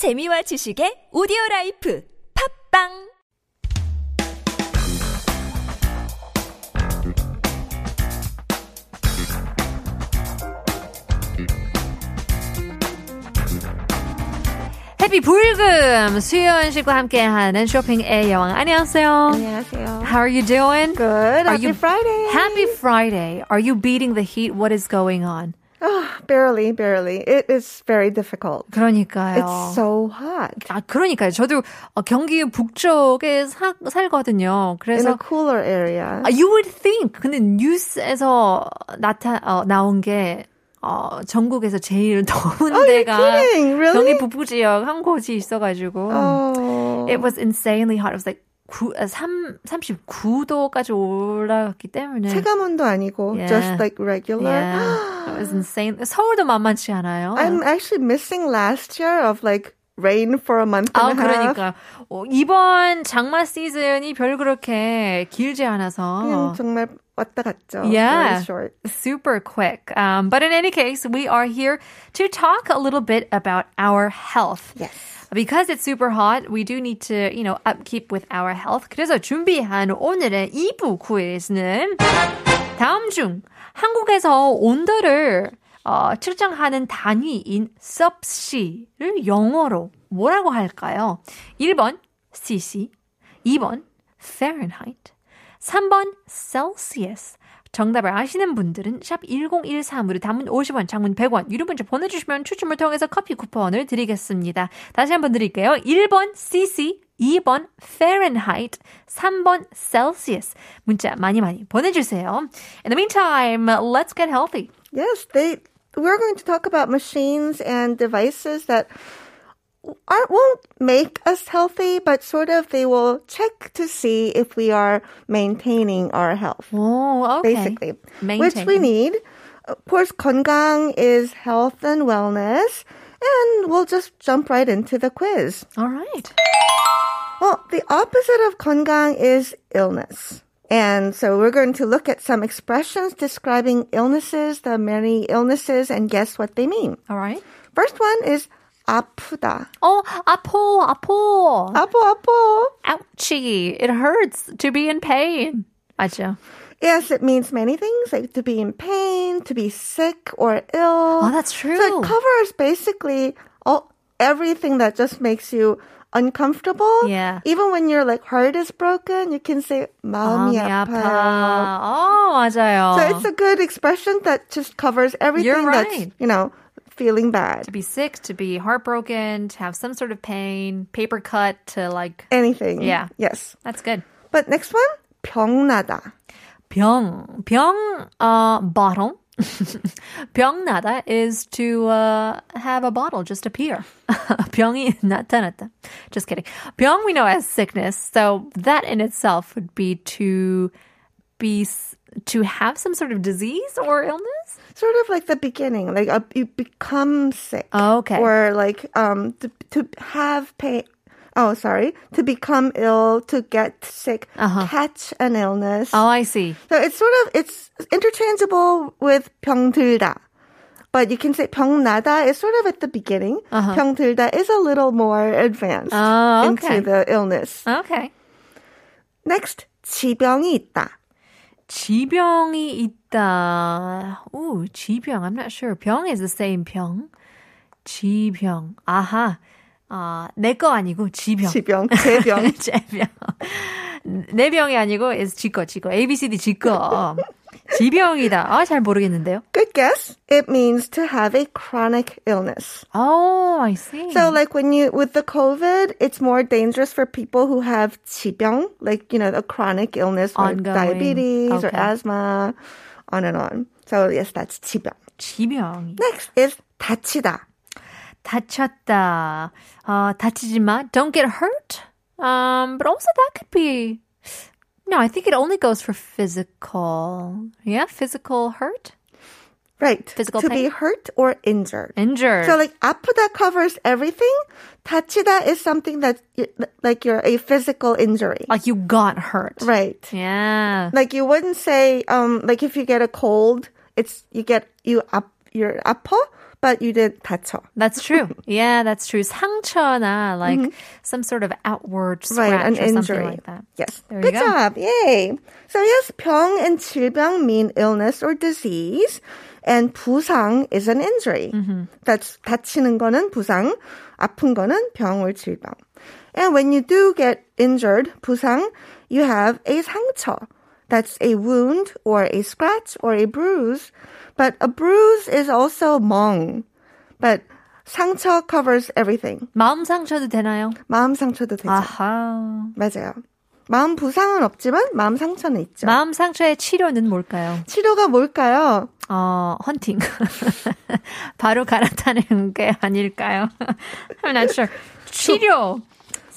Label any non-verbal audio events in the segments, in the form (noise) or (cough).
재미와 지식의 오디오 라이프 팝빵 해피 불금 수현 씨과 함께하는 쇼핑의 여왕 안녕하세요. 안녕하세요. How are you doing? Good. Are Happy you- Friday. Happy Friday. Are you beating the heat? What is going on? Ah, barely, barely. It is very difficult. 그러니까요. It's so hot. 아, 그러니까요. 저도 어, 경기 북쪽에 사, 살거든요. In 그래서 a cooler area. 아, you would think. 근데 뉴스에서 나타 어, 나온 게 어, 전국에서 제일 더운 Oh, 데가? Really? 경기 북부 지역 한 곳이 있어가지고 oh. it was insanely hot. It was like 9, 아, 3, 39도까지 올라갔기 때문에 체감온도 아니고 Yeah. just like regular. yeah, it was insane. 서울도 만만치 않아요. I'm actually missing last year of like rain for a month 아, and a half. 그러니까 어, 이번 장마 시즌이 별 그렇게 길지 않아서 그냥 정말 왔다 갔죠. Yeah. Very short. super quick. Um, but in any case, we are here to talk a little bit about our health. Yes. Because it's super hot, we do need to, you know, upkeep with our health. 그래서 준비한 오늘의 2부 퀴즈는 다음 중 한국에서 온도를 어, 측정하는 단위인 섭씨를 영어로 뭐라고 할까요? 1번 cc, 2번 Fahrenheit, 3번 Celsius. 정답을 아시는 분들은 샵 1013으로 단문 50원, 장문 100원, 유료 문자 보내주시면 추첨을 통해서 커피 쿠폰을 드리겠습니다. 다시 한번 드릴게요. 1번 cc, 2번 Fahrenheit, 3번 Celsius. 문자 많이 많이 보내주세요. In the meantime, let's get healthy. Yes, they. We're going to talk about machines and devices that aren't won't make us healthy, but sort of they will check to see if we are maintaining our health. Oh, okay. basically, which Maintaining. we need. Of course, 건강 is health and wellness, and we'll just jump right into the quiz. All right. Well, the opposite of 건강 is illness. And so we're going to look at some expressions describing illnesses, the many illnesses, and guess what they mean. All right. First one is 아프다. Oh, 아포, 아포. 아파, 아파. Ouchie. It hurts to be in pain. 맞죠? Yes, it means many things, like to be in pain, to be sick or ill. Oh, that's true. So it covers basically all everything that just makes you uncomfortable. Yeah. Even when your like heart is broken, you can say 마음이 마음이 아파요. 아파. Oh, 맞아요. So it's a good expression that just covers everything You're that's, right. you know, feeling bad. to be sick, to be heartbroken, to have some sort of pain, paper cut, to like, Anything. Yeah. Yes. that's good. But next one, 병나다. 병, 병, uh, bottle. (laughs) 병나다 is to uh, have a bottle just appear. (laughs) 병이 나타났다. Just kidding. 병 we know as sickness, so that in itself would be to be s- to have some sort of disease or illness. Sort of like the beginning, like uh, you become sick. Okay. Or like um to, to have pain. Oh, sorry. To become ill, to get sick, Uh-huh. catch an illness. Oh, I see. So it's sort of it's interchangeable with 병들다. But you can say 병나다 is sort of at the beginning. 병들다 is a little more advanced Uh-huh. Oh, okay. into the illness. Okay. Next, 지병이 있다. 지병이 있다. Ooh, 지병. I'm not sure. 병 is the same 병. 지병. 아하. 아, 내거 아니고 지병. 지병, 제병. (laughs) 제병. 내 병이 아니고 is 지거, 지거. A, B, C, D, 지거. 지병이다. 아, 잘 모르겠는데요. Good guess. It means to have a chronic illness. Oh, I see. So like when you, with the COVID, it's more dangerous for people who have 지병, like, you know, a chronic illness or Ongoing. diabetes or Okay. asthma, on and on. So yes, that's 지병. 지병. Next is 다치다. 다쳤다. 어, 다치지 마. Don't get hurt. Um, but also that could be. No, I think it only goes for physical. Yeah, physical hurt, Right. Physical to be pain? hurt or injured. injured. So like 아프다 covers everything. 다치다 is something that like you're a physical injury. like you got hurt. Right. Yeah. Like you wouldn't say um like if you get a cold, it's you get you up you're 아파, but you did 다쳐. That's true. Yeah, that's true. 상처나 like some sort of outward scratch Right, an or something injury. like that. Yes. There Good you go. job. Yay. So yes, 병 and 질병 mean illness or disease. And 부상 is an injury. Mm-hmm. That's 다치는 거는 부상, 아픈 거는 병 or 질병. And when you do get injured, 부상, you have a 상처. That's a wound or a scratch or a bruise. But a bruise is also 멍. But 상처 covers everything. 마음 상처도 되나요? 마음 상처도 되죠. 아하. 맞아요. 마음 부상은 없지만 마음 상처는 있죠. 마음 상처의 치료는 뭘까요? 치료가 뭘까요? 어, 헌팅. 바로 갈아타는 게 아닐까요? I'm not sure. 치료.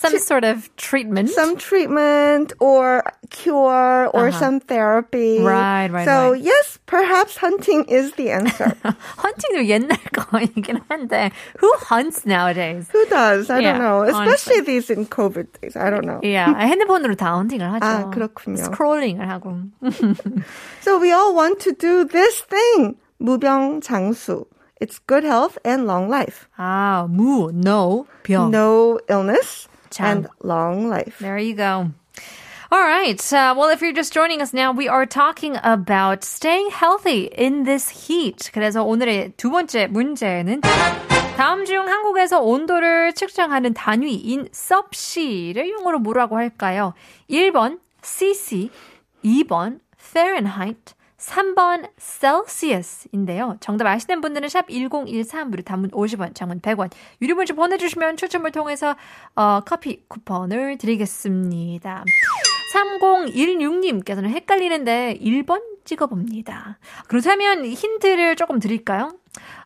Some sort of treatment. Some treatment or cure or some therapy. Right, right, So right. yes, perhaps hunting is the answer. (laughs) 헌팅도 옛날 (laughs) 거이긴 한데 who hunts nowadays? Who does? I Yeah, don't know. Especially honestly. these in COVID days. I don't know. Yeah, (laughs) 핸드폰으로 다 헌팅을 하죠. 아, 그렇군요. 스크롤링을 하고. So we all want to do this thing. 무병장수. It's good health and long life. 아, 무, no, 병. No illness 장. and long life. There you go. All right. Uh, well, if you're just joining us now, we are talking about staying healthy in this heat. 그래서 오늘의 두 번째 문제는 다음 중 한국에서 온도를 측정하는 단위인 섭씨를 영어로 뭐라고 할까요? 1번 cc, 2번 Fahrenheit, 3번 Celsius인데요. 정답 아시는 분들은 샵 1013으로 단문 50원, 장문 100원, 유료 문자 보내주시면 추첨을 통해서 어, 커피 쿠폰을 드리겠습니다. 3016님께서는 헷갈리는데 1번 찍어봅니다. 그렇다면 힌트를 조금 드릴까요?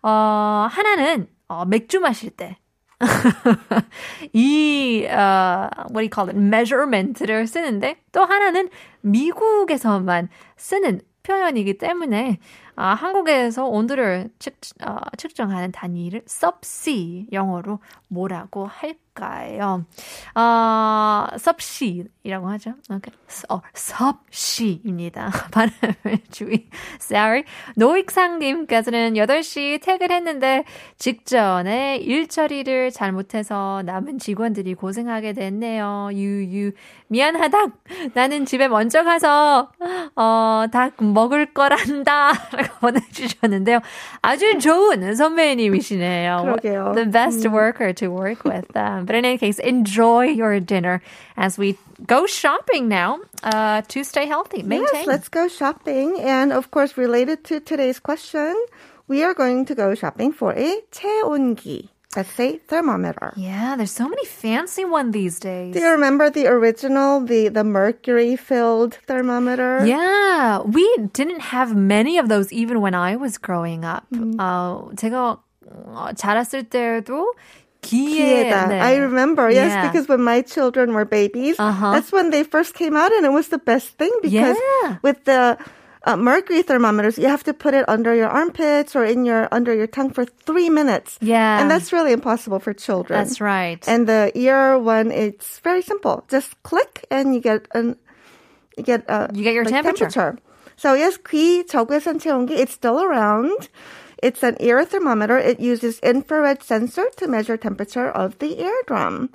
어, 하나는 어, 맥주 마실 때 (laughs) 이 어, what do you call it? measurement를 쓰는데 또 하나는 미국에서만 쓰는 표현이기 때문에 아, 한국에서 온도를 측, 어, 측정하는 단위를 subC 영어로 뭐라고 할까요? 어, subC이라고 하죠. Okay. 어, subC입니다. (laughs) 발음을 주의. Sorry. 노익상님께서는 8시 퇴근했는데 직전에 일처리를 잘못해서 남은 직원들이 고생하게 됐네요. 유유. 미안하다. 나는 집에 먼저 가서 어, 닭 먹을 거란다. (laughs) 라고 (laughs) 보내주셨는데요. 아주 좋은 선배님이시네요. 그러게요. The best worker to work with. Um, but in any case, enjoy your dinner as we go shopping now uh, to stay healthy. Maintain. Yes, let's go shopping. And of course, related to today's question, we are going to go shopping for a 체온기. That's a thermometer. yeah, there's so many fancy one these days. Do you remember the original, the, the mercury-filled thermometer? Yeah, we didn't have many of those even when I was growing up. 어, 제가 어, 자랐을 때도 기에 Kieda. 네. I remember, yes, Yeah. because when my children were babies, Uh-huh. that's when they first came out, and it was the best thing because Yeah. with the uh, mercury thermometers, you have to put it under your armpits or in your under your tongue for three minutes. Yeah, and that's really impossible for children. That's right. And the ear one, it's very simple. Just click, and you get an you get a you get your like temperature. temperature. So yes, 귀 적외선 체온기 it's still around. It's an ear thermometer. It uses infrared sensor to measure temperature of the eardrum.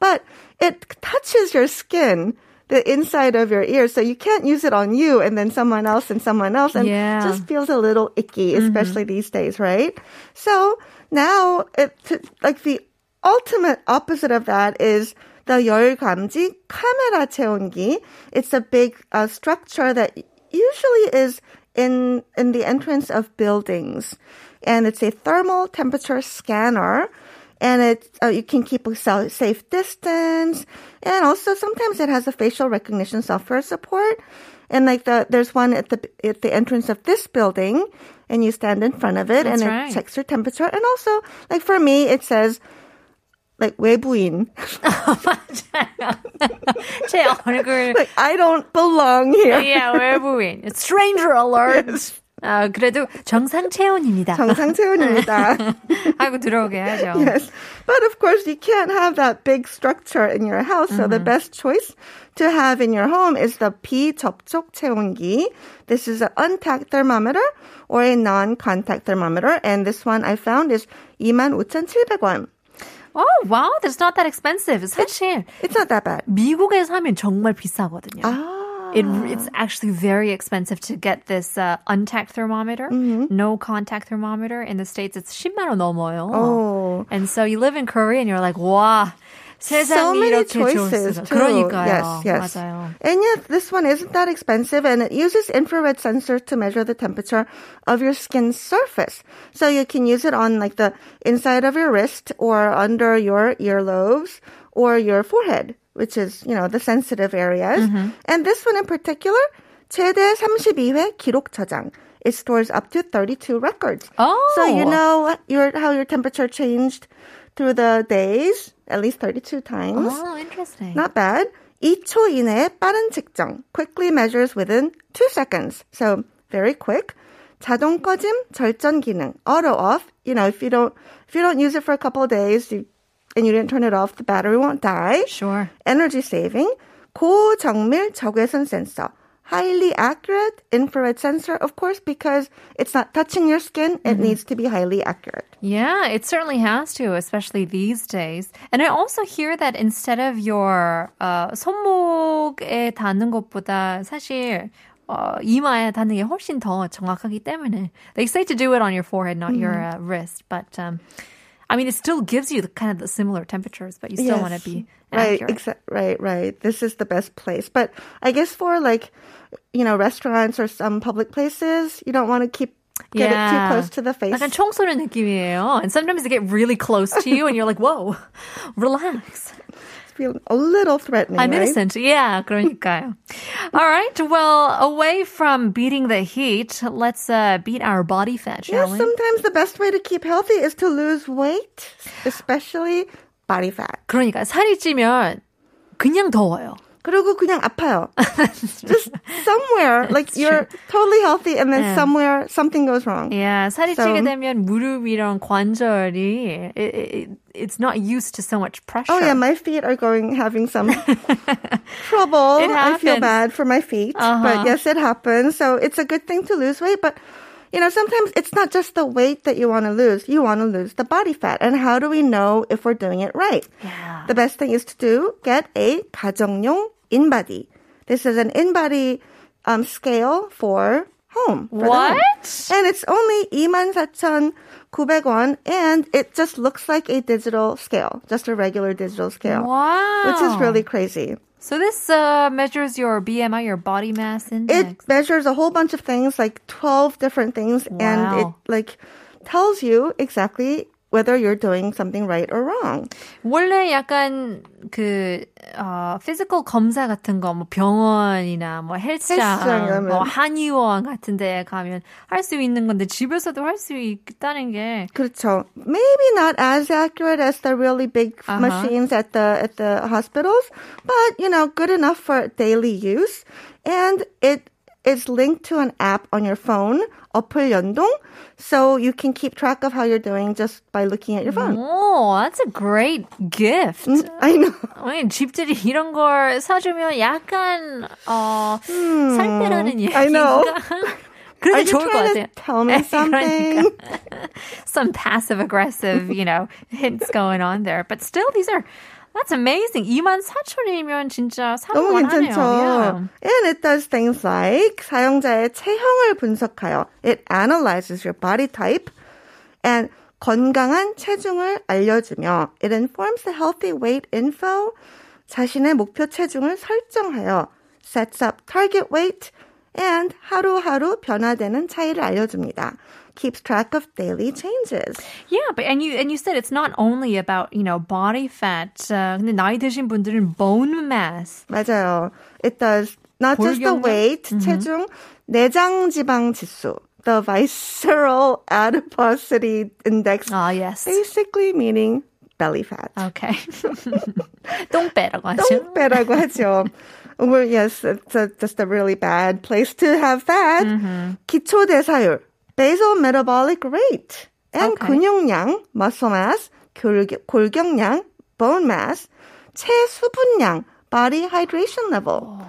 But it touches your skin the inside of your ear. So you can't use it on you and then someone else and someone else. And yeah. just feels a little icky, mm-hmm. especially mm-hmm. these days, right? So now, it, like the ultimate opposite of that is the 열 감지 카메라 체온기. It's a big uh, structure that usually is in in the entrance of buildings, and it's a thermal temperature scanner And it uh, you can keep a sa- safe distance, and also sometimes it has a facial recognition software support. And like the there's one at the at the entrance of this building, and you stand in front of it, That's and right. it checks your temperature. And also, like for me, it says like 외부인. 제 얼굴 like I don't belong here. yeah, 외부인. Stranger alert. (laughs) 아, 그래도 정상 체온입니다. 정상 체온입니다. 하고 들어오게 하죠. yes. But of course, you can't have that big structure in your house. So the best choice to have in your home is the 비접촉 체온기. This is an untacked thermometer or a non-contact thermometer. And this one I found is 25,700원. Oh, wow, that's not that expensive. 사실 It's not that bad. 미국에서 하면 정말 비싸거든요. Ah. It, it's actually very expensive to get this uh, untact thermometer, mm-hmm. no contact thermometer. In the States, it's 10만 원 넘어요. Oh. And so you live in Korea and you're like, wow. so many choices too. 그러니까요. Yes, yes. 맞아요. And yet this one isn't that expensive and it uses infrared sensor to measure the temperature of your skin surface. So you can use it on like the inside of your wrist or under your earlobes or your forehead which is, you know, the sensitive areas. Mm-hmm. And this one in particular, 최대 32회 기록 저장. It stores up to 32 records. Oh. So you know your how your temperature changed through the days, at least 32 times. Oh, interesting. Not bad. 2초 이내에 빠른 측정. Quickly measures within 2 seconds. So very quick. 자동 꺼짐, 절전 기능. Auto off. You know, if you don't if you don't use it for a couple of days you, and you didn't turn it off, the battery won't die. Sure. Energy saving. 고정밀 적외선 sensor. Highly accurate infrared sensor, of course, because it's not touching your skin. It needs to be highly accurate. Yeah, it certainly has to, especially these days. And I also hear that instead of your uh, 손목에 닿는 것보다 사실 어, 이마에 닿는 게 훨씬 더 정확하기 때문에 they say to do it on your forehead, not your uh, wrist. But um, I mean, it still gives you the kind of the similar temperatures, but you still want to be right, accurate. exa- right, right. This is the best place. But I guess for like, you know, restaurants or some public places, you don't want to keep get it too Yeah. close to the face. 약간 청소년 느낌이에요. And sometimes they get really close to you, and you're like, "Whoa, (laughs) relax." Feel a little threatening. I'm right? innocent. Yeah, (laughs) 그러니까요. All right. Well, away from beating the heat, let's uh, beat our body fat, Yeah, shall we? sometimes the best way to keep healthy is to lose weight, especially body fat. 그러니까 살이 찌면 그냥 더워요. 그리고 그냥 아파요. (laughs) Just somewhere, like you're totally healthy and then Yeah. somewhere something goes wrong. Yeah, 살이 So- 찌게 되면 무릎이랑 관절이 it, it, it's not used to so much pressure. Oh yeah, my feet are going having some (laughs) trouble. It I feel happens. bad for my feet, Uh-huh. but yes, it happens. So it's a good thing to lose weight, but you know, sometimes it's not just the weight that you want to lose. You want to lose the body fat. And how do we know if we're doing it right? Yeah. The best thing is to do get a 가정용 InBody. This is an InBody um, scale for home. for the home. What? And it's only 24,900원 and it just looks like a digital scale, just a regular digital scale. Wow. Which is really crazy. So this uh, measures your BMI, your body mass index. It measures a whole bunch of things, like 12 different things, and it like tells you exactly whether you're doing something right or wrong. 원래 약간 그 어, 피지컬 검사 같은 거 뭐 병원이나 뭐 헬스장, 헬스장 가면. 뭐 한의원 같은 데 가면 할 수 있는 건데 집에서도 할 수 있다는 게 그렇죠. Maybe not as accurate as the really big Uh-huh. machines at the at the hospitals, but you know, good enough for daily use. And it is linked to an app on your phone, 어플 연동, so you can keep track of how you're doing just by looking at your phone. Oh, that's a great gift. I know. (laughs) 아니, 집들이 이런 걸 사주면 약간 어, 살 빼라는 얘기인가? Hmm. I know. (laughs) 그래도 Are you 좋을 것 trying 같아요. to tell me (laughs) something? Some passive aggressive, you know, hints going on there. But still, these are that's amazing. 24,000원이면 진짜 너무. 괜찮죠. Yeah. And it does things like 사용자의 체형을 분석하여 it analyzes your body type and 건강한 체중을 알려주며 it informs the healthy weight info 자신의 목표 체중을 설정하여 sets up target weight and 하루하루 변화되는 차이를 알려줍니다. keeps track of daily changes. Yeah, but and you and you said it's not only about you know body fat. Uh, 근데 나이 드신 분들은 bone mass. 맞아요. It does not just the 골격량? weight, 체중, 내장 지방 지수, the visceral adiposity index. Ah, yes. Basically meaning belly fat. Okay. 똥배라고 하죠. 똥배라고 하죠. Well, yes, it's a, just a really bad place to have fat. 기초 대사율, basal metabolic rate, and Okay. 근육량, muscle mass, 골- 골격량, bone mass, 체수분량, body hydration level.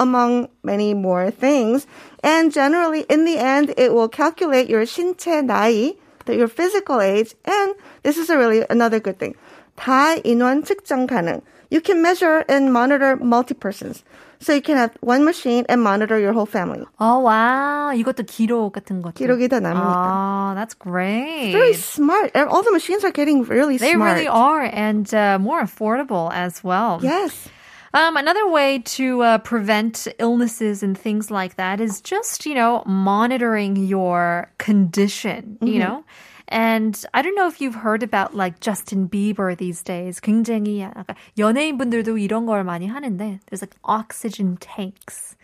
among many more things. And generally, in the end, it will calculate your 신체 나이, the- your physical age, and this is a really another good thing. 다 인원 측정 가능. You can measure and monitor multi-persons. So you can have one machine and monitor your whole family. Oh, wow. 이것도 기록 같은 것도. 기록이 다 납니다. Oh, that's great. Very smart. All the machines are getting really They smart. really are, and uh, more affordable as well. Yes. Um, another way to uh, prevent illnesses and things like that is just, you know, monitoring your condition, you know? And I don't know if you've heard about like Justin Bieber these days. 굉장히 약간 연예인분들도 이런 걸 많이 하는데 there's like oxygen tanks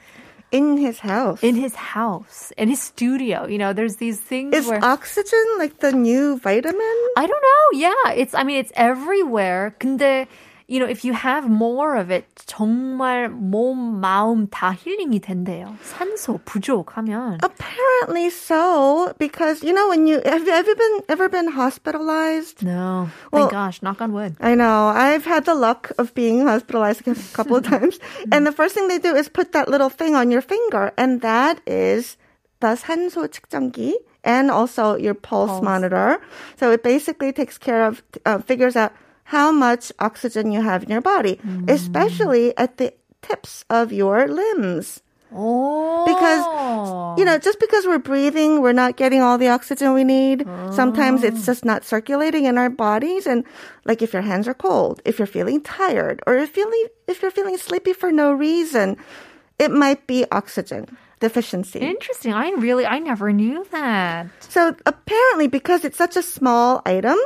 In his house. in his house, in his studio. You know, there's these things Is where oxygen like the new vitamin? I don't know. Yeah, it's. I mean, it's everywhere. 근데 you know, if you have more of it, 정말 몸, 마음 다 힐링이 된대요. 산소 부족하면. Apparently so, because you know when you have you ever been ever been hospitalized? No, thank Well- gosh, knock on wood. I know. I've had the luck of being hospitalized a couple of (laughs) times, and the first thing they do is put that little thing on your finger, and that is the 산소 측정기 and also your pulse, Pulse. monitor. So it basically takes care of uh, figures out how much oxygen you have in your body, mm. especially at the tips of your limbs. Oh, Because, you know, oh. just because we're breathing, we're not getting all the oxygen we need. Sometimes it's oh. just not circulating in our bodies. And like if your hands are cold, if you're feeling tired, or if feeling if you're feeling sleepy for no reason, it might be oxygen deficiency. interesting. I really, I never knew that. So apparently, because it's such a small item,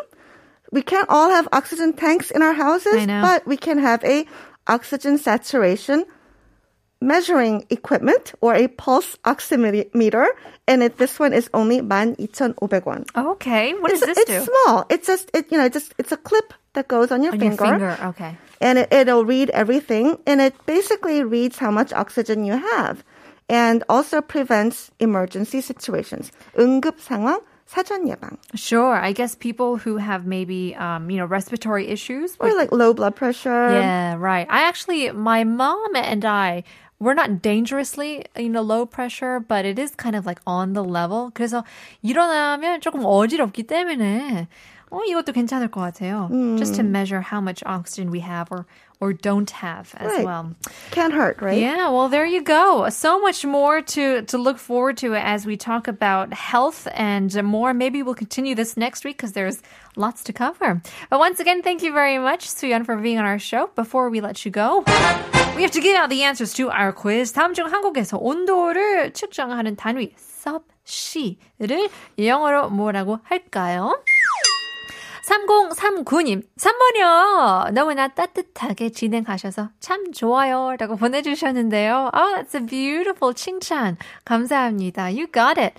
we can't all have oxygen tanks in our houses, I know. but we can have a oxygen saturation measuring equipment or a pulse oximeter, and it, this one is only 12,500 Okay, what it's, does this it's do? small. It's just it, you know, just it's a clip that goes on your on finger, your finger. Okay. and it, it'll read everything, and it basically reads how much oxygen you have, and also prevents emergency situations. 응급 상황, 사전 예방. Sure. I guess people who have maybe, um, you know, respiratory issues Or like low blood pressure. Yeah, right. I actually, my mom and I, we're not dangerously, you know, low pressure, but it is kind of like on the level. 그래서 일어나면 조금 어지럽기 때문에, 어, 이것도 괜찮을 것 같아요. Just to measure how much oxygen we have or, or don't have as Right. well. Can't hurt, right? Yeah, well, there you go. So much more to, to look forward to as we talk about health and more. Maybe we'll continue this next week because there's lots to cover. But once again, thank you very much, Suyeon, for being on our show. Before we let you go, we have to give out the answers to our quiz. 다음 중 한국에서 온도를 측정하는 단위 섭씨를 영어로 뭐라고 할까요? 3039님, 3번이요. 너무나 따뜻하게 진행하셔서 참 좋아요. 라고 보내주셨는데요. Oh, that's a beautiful 칭찬. 감사합니다. You got it.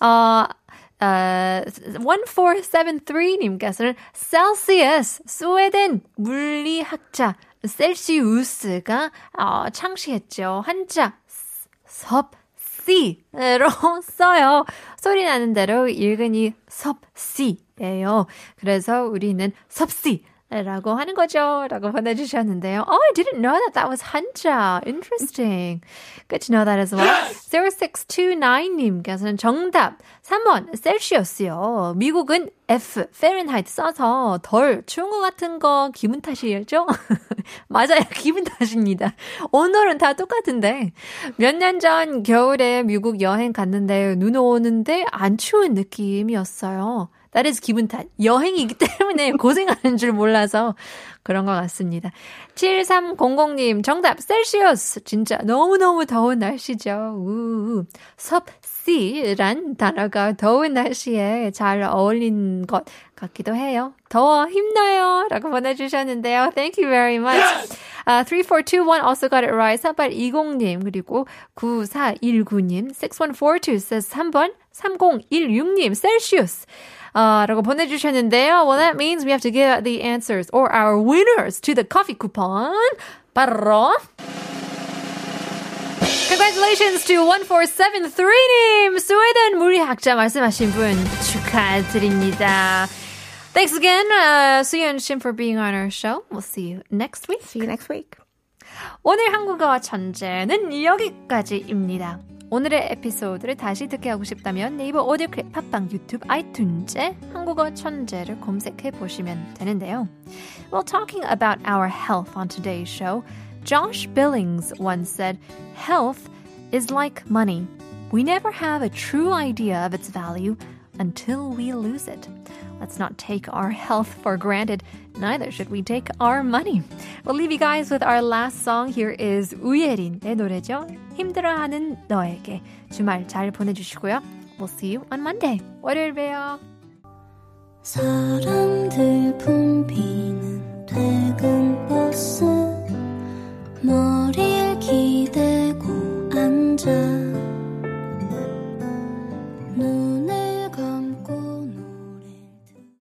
어, 어, 1473님께서는 셀시어스, 스웨덴 물리학자 셀시우스가 어, 창시했죠. 한자 섭 C로 (laughs) 써요. 소리 나는 대로 읽으니 섭씨예요. 그래서 우리는 섭씨. 라고 하는 거죠. 라고 보내주셨는데요. Oh, I didn't know that that was 한자. Interesting. Good to know that as well. 0629님께서는 정답 3번 셀시어스요. 미국은 F, Fahrenheit 써서 덜 추운 것 같은 거 기분 탓이죠? (laughs) 맞아요. 기분 탓입니다. 오늘은 다 똑같은데. 몇 년 전 겨울에 미국 여행 갔는데 눈 오는데 안 추운 느낌이었어요. That is 기분 탓. 여행이기 때문에 (laughs) 고생하는 줄 몰라서 그런 것 같습니다. 7300님, 정답, 셀시어스. 진짜 너무너무 더운 날씨죠. 우, 섭씨란 단어가 더운 날씨에 잘 어울린 것 같기도 해요. 더워 힘나요. 라고 보내주셨는데요. Thank you very much. Uh, 3421 also got it right. 4820님, 그리고 9419님, 6142 says 3번, 3016님, 셀시우스. 어, 라고 보내주셨는데요. Well, that means we have to give out the answers or our winners to the coffee coupon. 바로 Congratulations to 1473님! 스웨덴 물리학자 말씀하신 분 축하드립니다. Thanks again, uh, 수연 씨, for being on our show. We'll see you next week. See you next week. 오늘 한국어 천재는 여기까지입니다. 오늘의 에피소드를 다시 듣게 하고 싶다면 네이버 오디오 클립 팟빵 유튜브 아이튠즈에 한국어 천재를 검색해 보시면 되는데요. Well, talking about our health on today's show, Josh Billings once said, health is like money. We never have a true idea of its value until we lose it. Let's not take our health for granted. Neither should we take our money. We'll leave you guys with our last song. Here is 우예린의 노래죠. 힘들어하는 너에게. 주말 잘 보내주시고요. We'll see you on Monday. 월요일 봬요. 사람들 붐비는 퇴근 버스 머리를 기대고 앉아 눈을